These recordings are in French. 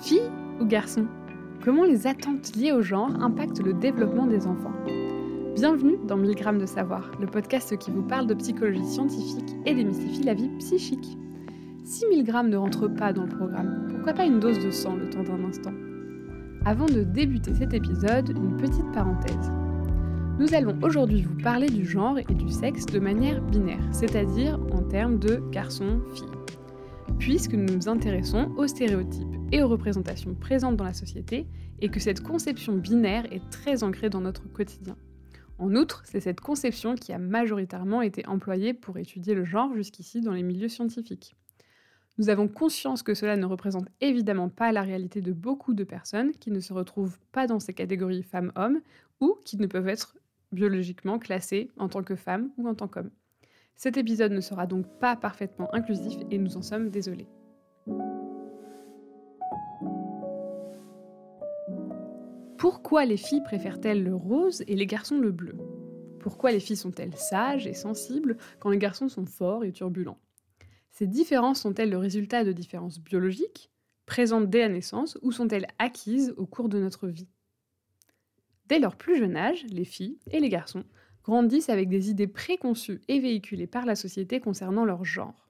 Fille ou garçon Comment les attentes liées au genre impactent le développement des enfants? Bienvenue dans 1000 grammes de savoir, le podcast qui vous parle de psychologie scientifique et démystifie la vie psychique. Si 1000 grammes ne rentre pas dans le programme, pourquoi pas une dose de sang le temps d'un instant? Avant de débuter cet épisode, une petite parenthèse. Nous allons aujourd'hui vous parler du genre et du sexe de manière binaire, c'est-à-dire en termes de garçon-fille puisque nous nous intéressons aux stéréotypes et aux représentations présentes dans la société, et que cette conception binaire est très ancrée dans notre quotidien. En outre, c'est cette conception qui a majoritairement été employée pour étudier le genre jusqu'ici dans les milieux scientifiques. Nous avons conscience que cela ne représente évidemment pas la réalité de beaucoup de personnes qui ne se retrouvent pas dans ces catégories femmes-hommes ou qui ne peuvent être biologiquement classées en tant que femmes ou en tant qu'hommes. Cet épisode ne sera donc pas parfaitement inclusif et nous en sommes désolés. Pourquoi les filles préfèrent-elles le rose et les garçons le bleu? Pourquoi les filles sont-elles sages et sensibles quand les garçons sont forts et turbulents? Ces différences sont-elles le résultat de différences biologiques, présentes dès la naissance, ou sont-elles acquises au cours de notre vie? Dès leur plus jeune âge, les filles et les garçons grandissent avec des idées préconçues et véhiculées par la société concernant leur genre.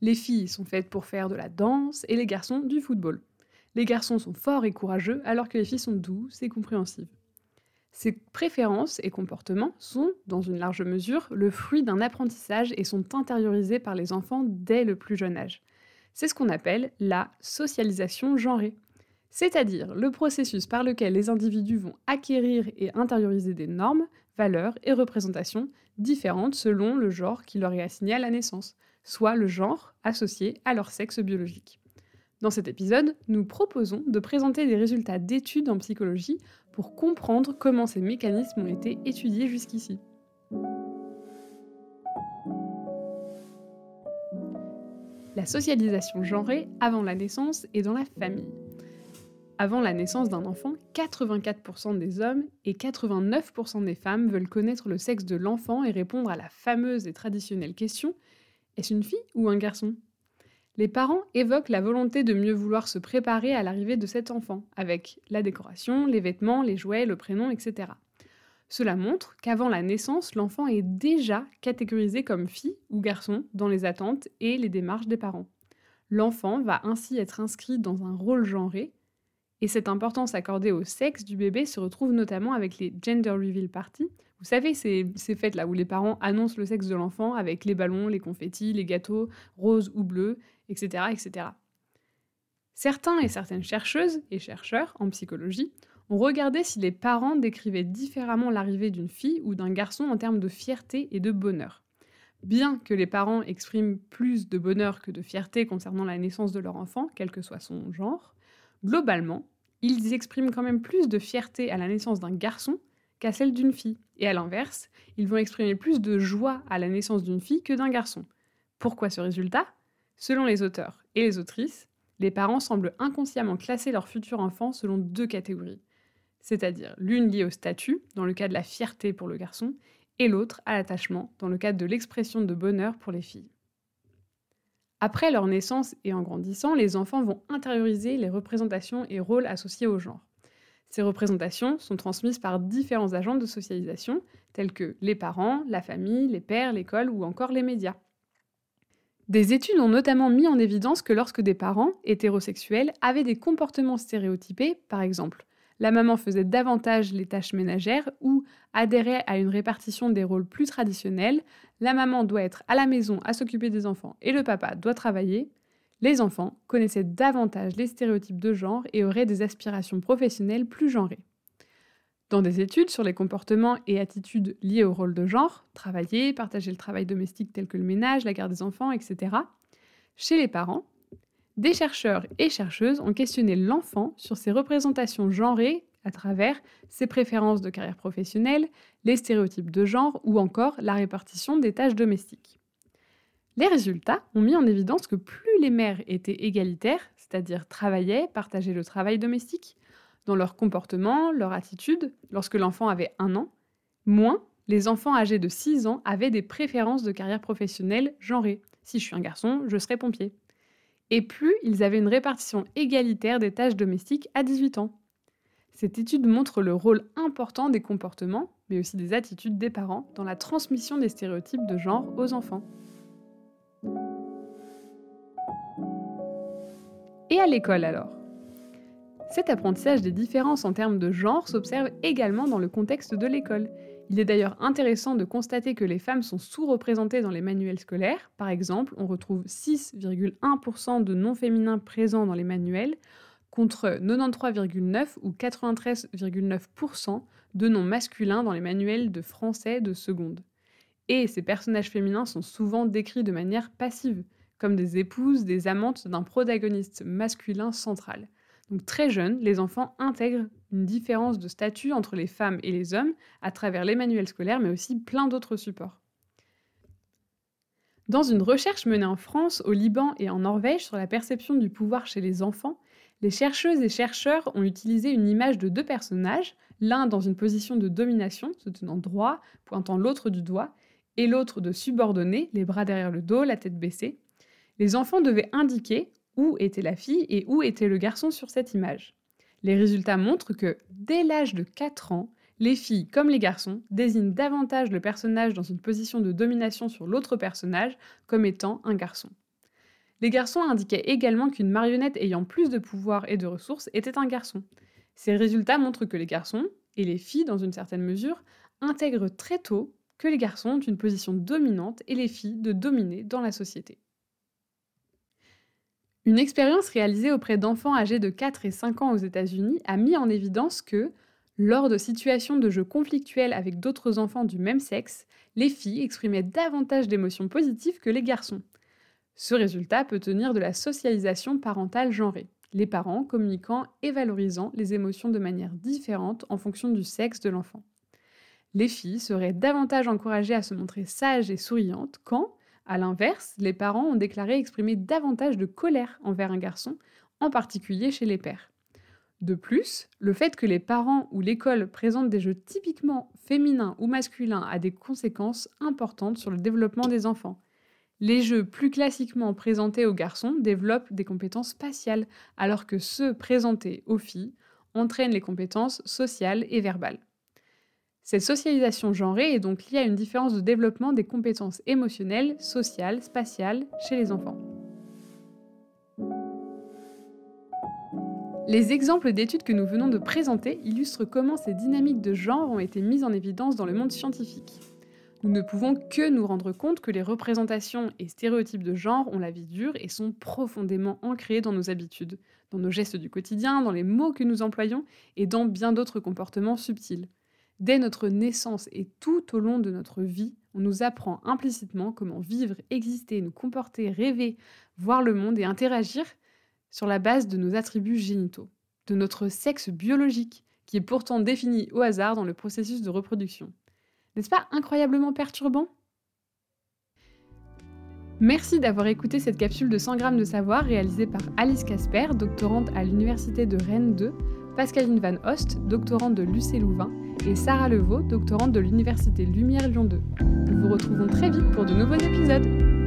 Les filles sont faites pour faire de la danse et les garçons du football. Les garçons sont forts et courageux alors que les filles sont douces et compréhensives. Ces préférences et comportements sont, dans une large mesure, le fruit d'un apprentissage et sont intériorisés par les enfants dès le plus jeune âge. C'est ce qu'on appelle la socialisation genrée, c'est-à-dire le processus par lequel les individus vont acquérir et intérioriser des normes, valeurs et représentations différentes selon le genre qui leur est assigné à la naissance, soit le genre associé à leur sexe biologique. Dans cet épisode, nous proposons de présenter des résultats d'études en psychologie pour comprendre comment ces mécanismes ont été étudiés jusqu'ici. La socialisation genrée avant la naissance est dans la famille. Avant la naissance d'un enfant, 84% des hommes et 89% des femmes veulent connaître le sexe de l'enfant et répondre à la fameuse et traditionnelle question est-ce une fille ou un garçon? Les parents évoquent la volonté de mieux vouloir se préparer à l'arrivée de cet enfant, avec la décoration, les vêtements, les jouets, le prénom, etc. Cela montre qu'avant la naissance, l'enfant est déjà catégorisé comme fille ou garçon dans les attentes et les démarches des parents. L'enfant va ainsi être inscrit dans un rôle genré et cette importance accordée au sexe du bébé se retrouve notamment avec les gender reveal parties. Vous savez, ces, ces fêtes là où les parents annoncent le sexe de l'enfant avec les ballons, les confettis, les gâteaux, roses ou bleus, etc., etc. Certains et certaines chercheuses et chercheurs en psychologie ont regardé si les parents décrivaient différemment l'arrivée d'une fille ou d'un garçon en termes de fierté et de bonheur. Bien que les parents expriment plus de bonheur que de fierté concernant la naissance de leur enfant, quel que soit son genre, globalement, ils expriment quand même plus de fierté à la naissance d'un garçon qu'à celle d'une fille. Et à l'inverse, ils vont exprimer plus de joie à la naissance d'une fille que d'un garçon. Pourquoi ce résultat? Selon les auteurs et les autrices, les parents semblent inconsciemment classer leur futur enfant selon deux catégories, c'est-à-dire l'une liée au statut, dans le cas de la fierté pour le garçon, et l'autre à l'attachement, dans le cadre de l'expression de bonheur pour les filles. Après leur naissance et en grandissant, les enfants vont intérioriser les représentations et rôles associés au genre. Ces représentations sont transmises par différents agents de socialisation, tels que les parents, la famille, les pères, l'école ou encore les médias. Des études ont notamment mis en évidence que lorsque des parents hétérosexuels avaient des comportements stéréotypés, par exemple la maman faisait davantage les tâches ménagères ou adhérait à une répartition des rôles plus traditionnels, la maman doit être à la maison à s'occuper des enfants et le papa doit travailler, les enfants connaissaient davantage les stéréotypes de genre et auraient des aspirations professionnelles plus genrées. Dans des études sur les comportements et attitudes liés au rôle de genre, travailler, partager le travail domestique tel que le ménage, la garde des enfants, etc., chez les parents, des chercheurs et chercheuses ont questionné l'enfant sur ses représentations genrées à travers ses préférences de carrière professionnelle, les stéréotypes de genre ou encore la répartition des tâches domestiques. Les résultats ont mis en évidence que plus les mères étaient égalitaires, c'est-à-dire travaillaient, partageaient le travail domestique, dans leur comportement, leur attitude, lorsque l'enfant avait un an, moins les enfants âgés de 6 ans avaient des préférences de carrière professionnelle genrées. Si je suis un garçon, je serai pompier et plus ils avaient une répartition égalitaire des tâches domestiques à 18 ans. Cette étude montre le rôle important des comportements, mais aussi des attitudes des parents dans la transmission des stéréotypes de genre aux enfants. Et à l'école alors? Cet apprentissage des différences en termes de genre s'observe également dans le contexte de l'école. Il est d'ailleurs intéressant de constater que les femmes sont sous-représentées dans les manuels scolaires. Par exemple, on retrouve 6,1% de non féminins présents dans les manuels, contre 93,9 ou 93,9% de noms masculins dans les manuels de français de seconde. Et ces personnages féminins sont souvent décrits de manière passive, comme des épouses, des amantes d'un protagoniste masculin central. Donc très jeunes, les enfants intègrent une différence de statut entre les femmes et les hommes à travers les manuels scolaires, mais aussi plein d'autres supports. Dans une recherche menée en France, au Liban et en Norvège sur la perception du pouvoir chez les enfants, les chercheuses et chercheurs ont utilisé une image de deux personnages, l'un dans une position de domination, se tenant droit, pointant l'autre du doigt, et l'autre de subordonné, les bras derrière le dos, la tête baissée, les enfants devaient indiquer où était la fille et où était le garçon sur cette image. Les résultats montrent que, dès l'âge de 4 ans, les filles, comme les garçons, désignent davantage le personnage dans une position de domination sur l'autre personnage comme étant un garçon. Les garçons indiquaient également qu'une marionnette ayant plus de pouvoir et de ressources était un garçon. Ces résultats montrent que les garçons, et les filles dans une certaine mesure, intègrent très tôt que les garçons ont une position dominante et les filles de dominer dans la société. Une expérience réalisée auprès d'enfants âgés de 4 et 5 ans aux États-Unis a mis en évidence que, lors de situations de jeu conflictuels avec d'autres enfants du même sexe, les filles exprimaient davantage d'émotions positives que les garçons. Ce résultat peut tenir de la socialisation parentale genrée, les parents communiquant et valorisant les émotions de manière différente en fonction du sexe de l'enfant. Les filles seraient davantage encouragées à se montrer sages et souriantes quand, a l'inverse, les parents ont déclaré exprimer davantage de colère envers un garçon, en particulier chez les pères. De plus, le fait que les parents ou l'école présentent des jeux typiquement féminins ou masculins a des conséquences importantes sur le développement des enfants. Les jeux plus classiquement présentés aux garçons développent des compétences spatiales, alors que ceux présentés aux filles entraînent les compétences sociales et verbales. Cette socialisation genrée est donc liée à une différence de développement des compétences émotionnelles, sociales, spatiales chez les enfants. Les exemples d'études que nous venons de présenter illustrent comment ces dynamiques de genre ont été mises en évidence dans le monde scientifique. Nous ne pouvons que nous rendre compte que les représentations et stéréotypes de genre ont la vie dure et sont profondément ancrés dans nos habitudes, dans nos gestes du quotidien, dans les mots que nous employons et dans bien d'autres comportements subtils. Dès notre naissance et tout au long de notre vie, on nous apprend implicitement comment vivre, exister, nous comporter, rêver, voir le monde et interagir sur la base de nos attributs génitaux, de notre sexe biologique, qui est pourtant défini au hasard dans le processus de reproduction. N'est-ce pas incroyablement perturbant? Merci d'avoir écouté cette capsule de 100 grammes de savoir réalisée par Alice Casper, doctorante à l'Université de Rennes 2, Pascaline Van Host, doctorante de l'UC Louvain, et Sarah Levaux, doctorante de l'Université Lumière Lyon 2. Nous vous retrouvons très vite pour de nouveaux épisodes.